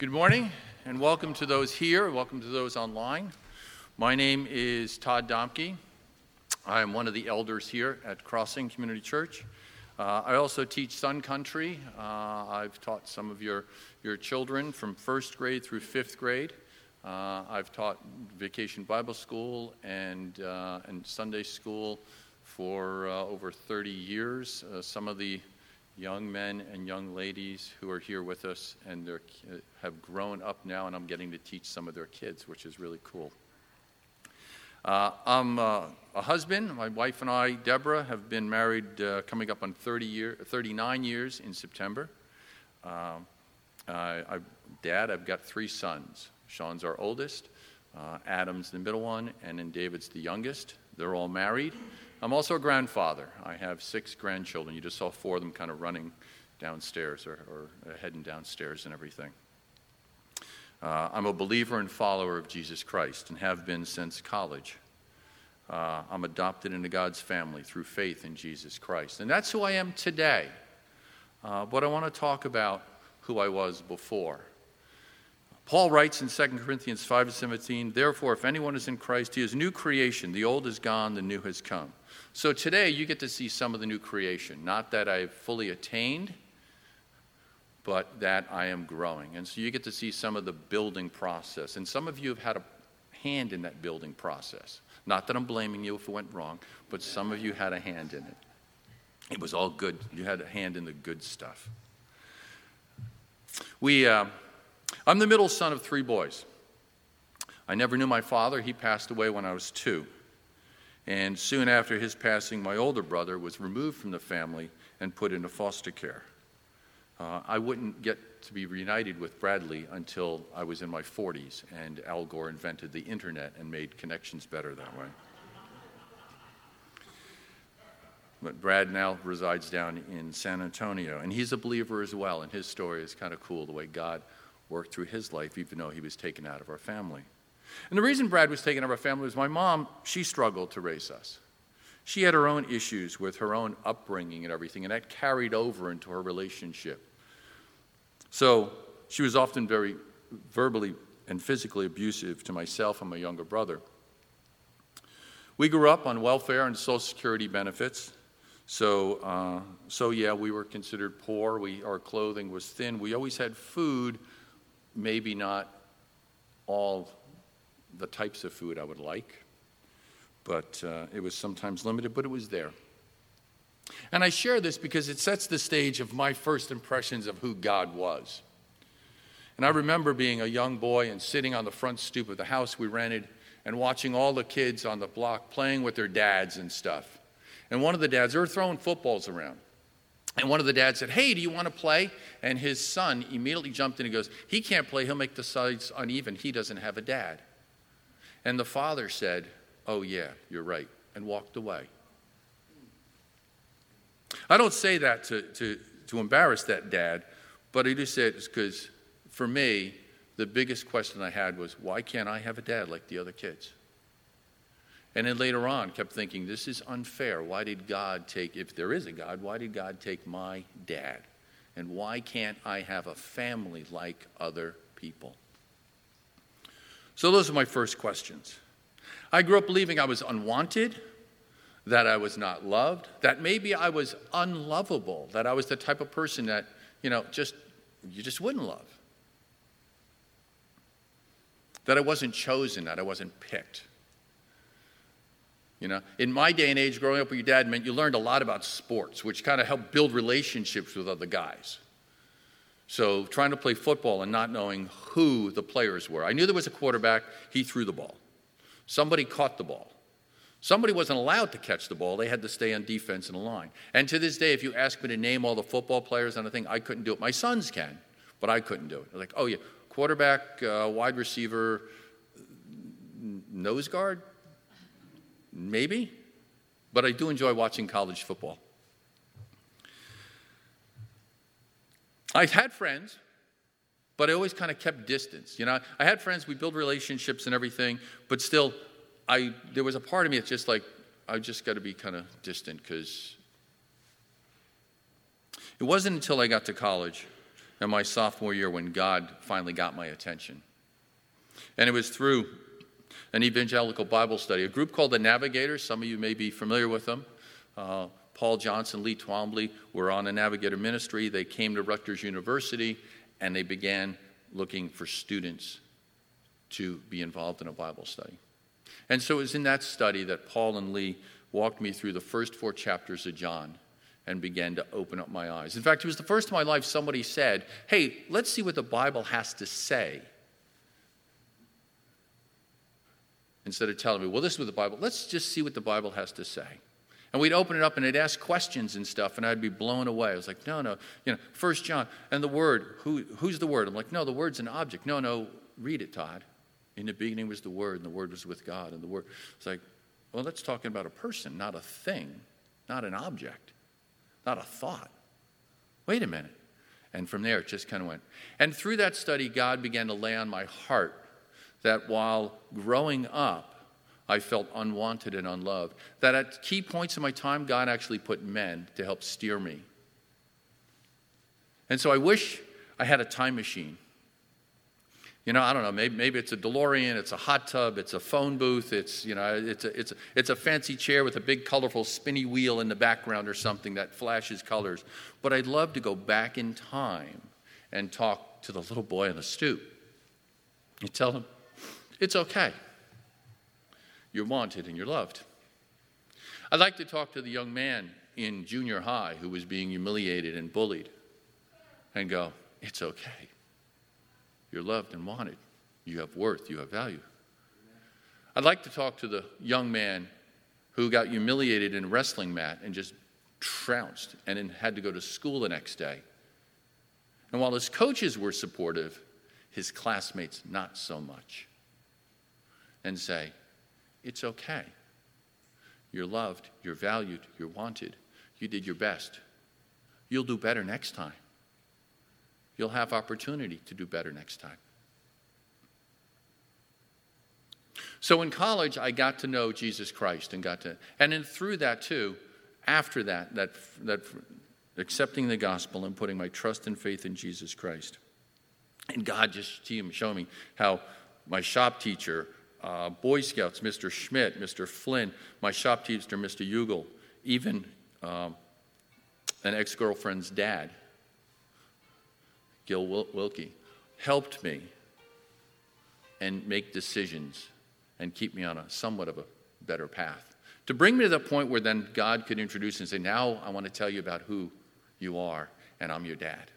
Good morning, and welcome to those here, welcome to those online. My name is Todd Domke. I am one of the elders here at Crossing Community Church. Uh, I also teach Sun Country. Uh, I've taught some of your, your children from first grade through fifth grade. Uh, I've taught Vacation Bible School and, uh, and Sunday School for uh, over 30 years. Uh, some of the young men and young ladies who are here with us and they have grown up now, and I'm getting to teach some of their kids, which is really cool. Uh, I'm uh, a husband. My wife and I, Deborah, have been married uh, coming up on 30 year, 39 years in September. Um, I, dad, I've got three sons. Sean's our oldest, uh, Adam's the middle one, and then David's the youngest. They're all married. I'm also a grandfather. I have six grandchildren. You just saw four of them kind of running downstairs or, or heading downstairs and everything. Uh, I'm a believer and follower of Jesus Christ and have been since college. Uh, I'm adopted into God's family through faith in Jesus Christ. And that's who I am today. Uh, but I want to talk about who I was before. Paul writes in 2 Corinthians 5:17, "Therefore if anyone is in Christ, he is new creation. The old is gone, the new has come." So today you get to see some of the new creation. Not that I've fully attained, but that I am growing. And so you get to see some of the building process. And some of you have had a hand in that building process. Not that I'm blaming you if it went wrong, but some of you had a hand in it. It was all good. You had a hand in the good stuff. We, uh, I'm the middle son of three boys. I never knew my father. He passed away when I was two. And soon after his passing, my older brother was removed from the family and put into foster care. Uh, I wouldn't get to be reunited with Bradley until I was in my 40s, and Al Gore invented the internet and made connections better that way. But Brad now resides down in San Antonio, and he's a believer as well, and his story is kind of cool the way God worked through his life, even though he was taken out of our family. And the reason Brad was taken out of our family was my mom, she struggled to raise us. She had her own issues with her own upbringing and everything, and that carried over into her relationship. So she was often very verbally and physically abusive to myself and my younger brother. We grew up on welfare and Social Security benefits. So, uh, so yeah, we were considered poor. We, our clothing was thin. We always had food, maybe not all the types of food I would like, but uh, it was sometimes limited, but it was there. And I share this because it sets the stage of my first impressions of who God was. And I remember being a young boy and sitting on the front stoop of the house we rented and watching all the kids on the block playing with their dads and stuff. And one of the dads, they were throwing footballs around. And one of the dads said, Hey, do you want to play? And his son immediately jumped in and goes, He can't play. He'll make the sides uneven. He doesn't have a dad. And the father said, Oh, yeah, you're right, and walked away. I don't say that to, to, to embarrass that dad, but I just say it because for me, the biggest question I had was, why can't I have a dad like the other kids? And then later on, kept thinking, this is unfair. Why did God take, if there is a God, why did God take my dad? And why can't I have a family like other people? So those are my first questions. I grew up believing I was unwanted, that I was not loved, that maybe I was unlovable, that I was the type of person that, you know, just you just wouldn't love. That I wasn't chosen, that I wasn't picked. You know, in my day and age, growing up with your dad meant you learned a lot about sports, which kind of helped build relationships with other guys. So trying to play football and not knowing who the players were. I knew there was a quarterback, he threw the ball. Somebody caught the ball. Somebody wasn't allowed to catch the ball. They had to stay on defense in a line. And to this day, if you ask me to name all the football players on the thing, I couldn't do it. My sons can, but I couldn't do it. Like, oh yeah, quarterback, uh, wide receiver, nose guard, maybe. But I do enjoy watching college football. I had friends, but I always kind of kept distance. You know, I had friends, we build relationships and everything, but still, I there was a part of me that's just like, I just got to be kind of distant because it wasn't until I got to college in my sophomore year when God finally got my attention. And it was through an evangelical Bible study, a group called the Navigators. Some of you may be familiar with them. Uh, Paul Johnson, Lee Twombly were on the Navigator ministry. They came to Rutgers University and they began looking for students to be involved in a Bible study. And so it was in that study that Paul and Lee walked me through the first four chapters of John and began to open up my eyes. In fact, it was the first in my life somebody said, Hey, let's see what the Bible has to say. Instead of telling me, Well, this is what the Bible, let's just see what the Bible has to say. And we'd open it up and they'd ask questions and stuff, and I'd be blown away. I was like, no, no, you know, First John, and the word, who, who's the word? I'm like, no, the word's an object. No, no, read it, Todd. In the beginning was the Word, and the Word was with God, and the Word. It's like, well, that's talking about a person, not a thing, not an object, not a thought. Wait a minute. And from there, it just kind of went. And through that study, God began to lay on my heart that while growing up, I felt unwanted and unloved. That at key points in my time, God actually put men to help steer me. And so I wish I had a time machine you know, I don't know, maybe, maybe it's a DeLorean, it's a hot tub, it's a phone booth, it's, you know, it's a, it's, a, it's a fancy chair with a big colorful spinny wheel in the background or something that flashes colors. But I'd love to go back in time and talk to the little boy on the stoop. You tell him, it's okay. You're wanted and you're loved. I'd like to talk to the young man in junior high who was being humiliated and bullied and go, it's okay. You're loved and wanted. You have worth. You have value. I'd like to talk to the young man who got humiliated in a wrestling mat and just trounced and then had to go to school the next day. And while his coaches were supportive, his classmates not so much. And say, it's okay. You're loved, you're valued, you're wanted. You did your best. You'll do better next time you'll have opportunity to do better next time. So in college, I got to know Jesus Christ and got to, and then through that too, after that, that, that accepting the gospel and putting my trust and faith in Jesus Christ. And God just showed me how my shop teacher, uh, Boy Scouts, Mr. Schmidt, Mr. Flynn, my shop teacher, Mr. Hugel, even um, an ex girlfriend's dad Gil Wilkie, helped me and make decisions and keep me on a somewhat of a better path. To bring me to the point where then God could introduce and say, Now I want to tell you about who you are, and I'm your dad.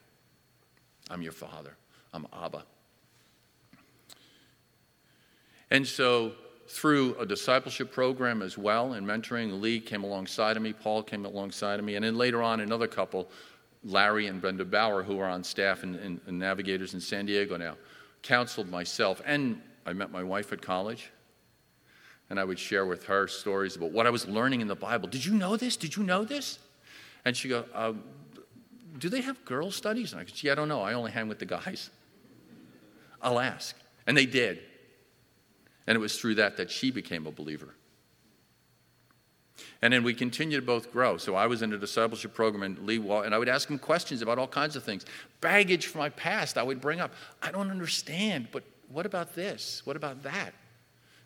I'm your father. I'm Abba. And so, through a discipleship program as well and mentoring, Lee came alongside of me, Paul came alongside of me, and then later on, another couple Larry and Brenda Bauer, who are on staff and, and, and navigators in San Diego now, counseled myself. And I met my wife at college, and I would share with her stories about what I was learning in the Bible. Did you know this? Did you know this? And she'd go, uh, Do they have girl studies? And I go, Gee, I don't know. I only hang with the guys. I'll ask. And they did. And it was through that that she became a believer. And then we continued to both grow. So I was in a discipleship program, and Lee Wall, and I would ask him questions about all kinds of things. Baggage from my past, I would bring up. I don't understand, but what about this? What about that?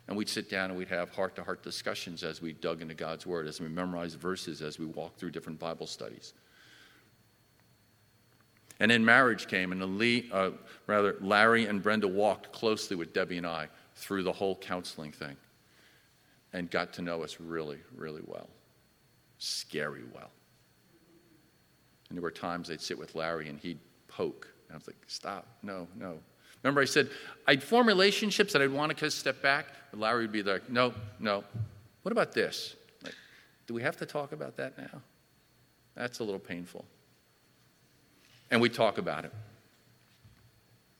And we'd sit down and we'd have heart to heart discussions as we dug into God's Word, as we memorized verses, as we walked through different Bible studies. And then marriage came, and Lee, uh, rather, Larry and Brenda walked closely with Debbie and I through the whole counseling thing and got to know us really, really well. Scary well. And there were times they'd sit with Larry and he'd poke. And I was like, stop, no, no. Remember, I said I'd form relationships and I'd want to kind of step back, but Larry would be like, no, no. What about this? Like, do we have to talk about that now? That's a little painful. And we talk about it.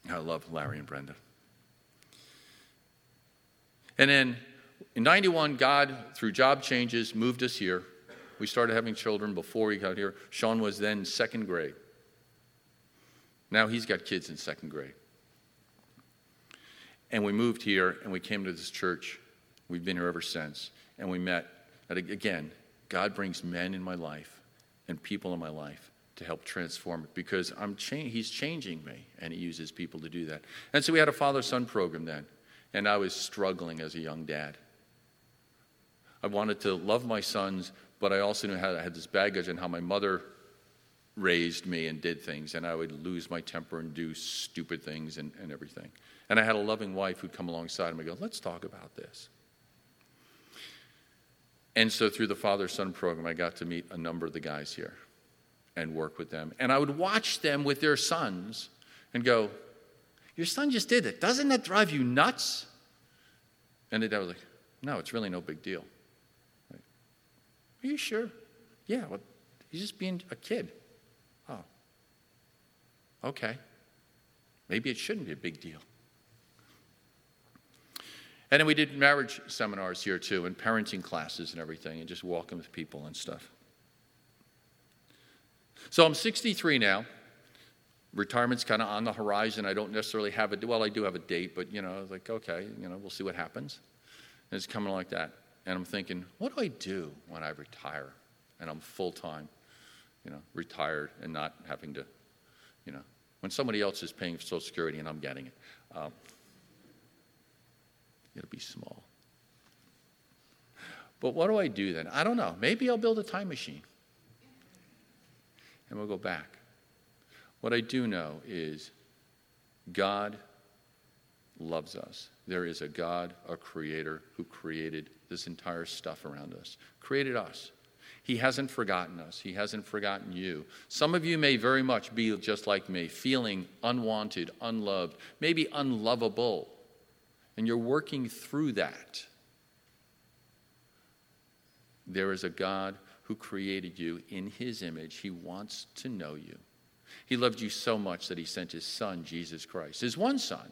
I love Larry and Brenda. And then in 91, God, through job changes, moved us here. We started having children before we got here. Sean was then second grade. Now he's got kids in second grade. And we moved here and we came to this church. We've been here ever since. And we met. And again, God brings men in my life and people in my life to help transform it because I'm cha- he's changing me and he uses people to do that. And so we had a father son program then, and I was struggling as a young dad. I wanted to love my sons, but I also knew how I had this baggage and how my mother raised me and did things, and I would lose my temper and do stupid things and, and everything. And I had a loving wife who'd come alongside me and go, Let's talk about this. And so through the father son program, I got to meet a number of the guys here and work with them. And I would watch them with their sons and go, Your son just did it. Doesn't that drive you nuts? And the dad was like, No, it's really no big deal. Like, Are you sure? Yeah, well, he's just being a kid. Oh, okay. Maybe it shouldn't be a big deal. And then we did marriage seminars here too, and parenting classes and everything, and just walking with people and stuff. So I'm 63 now. Retirement's kind of on the horizon. I don't necessarily have a well, I do have a date, but you know, I was like, okay, you know, we'll see what happens. And it's coming like that. And I'm thinking, what do I do when I retire and I'm full time, you know, retired and not having to, you know, when somebody else is paying for Social Security and I'm getting it. Um, it'll be small. But what do I do then? I don't know. Maybe I'll build a time machine and we'll go back. What I do know is God loves us. There is a God, a creator, who created this entire stuff around us, created us. He hasn't forgotten us. He hasn't forgotten you. Some of you may very much be just like me, feeling unwanted, unloved, maybe unlovable. And you're working through that. There is a God who created you in his image. He wants to know you. He loved you so much that he sent his son, Jesus Christ, his one son,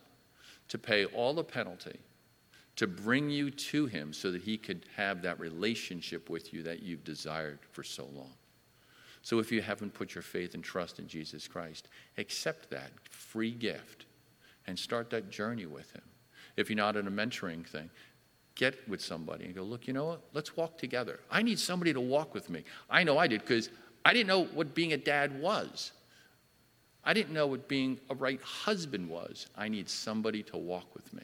to pay all the penalty, to bring you to him so that he could have that relationship with you that you've desired for so long. So if you haven't put your faith and trust in Jesus Christ, accept that free gift and start that journey with him. If you're not in a mentoring thing, get with somebody and go, look, you know what? Let's walk together. I need somebody to walk with me. I know I did because I didn't know what being a dad was. I didn't know what being a right husband was. I need somebody to walk with me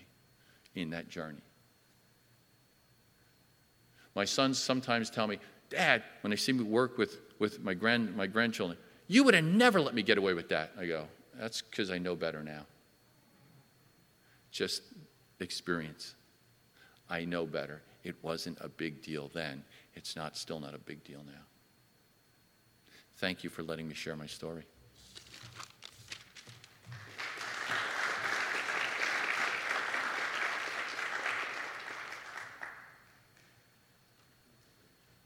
in that journey. My sons sometimes tell me, Dad, when they see me work with, with my, grand, my grandchildren, you would have never let me get away with that. I go, That's because I know better now. Just experience. I know better. It wasn't a big deal then. It's not still not a big deal now. Thank you for letting me share my story.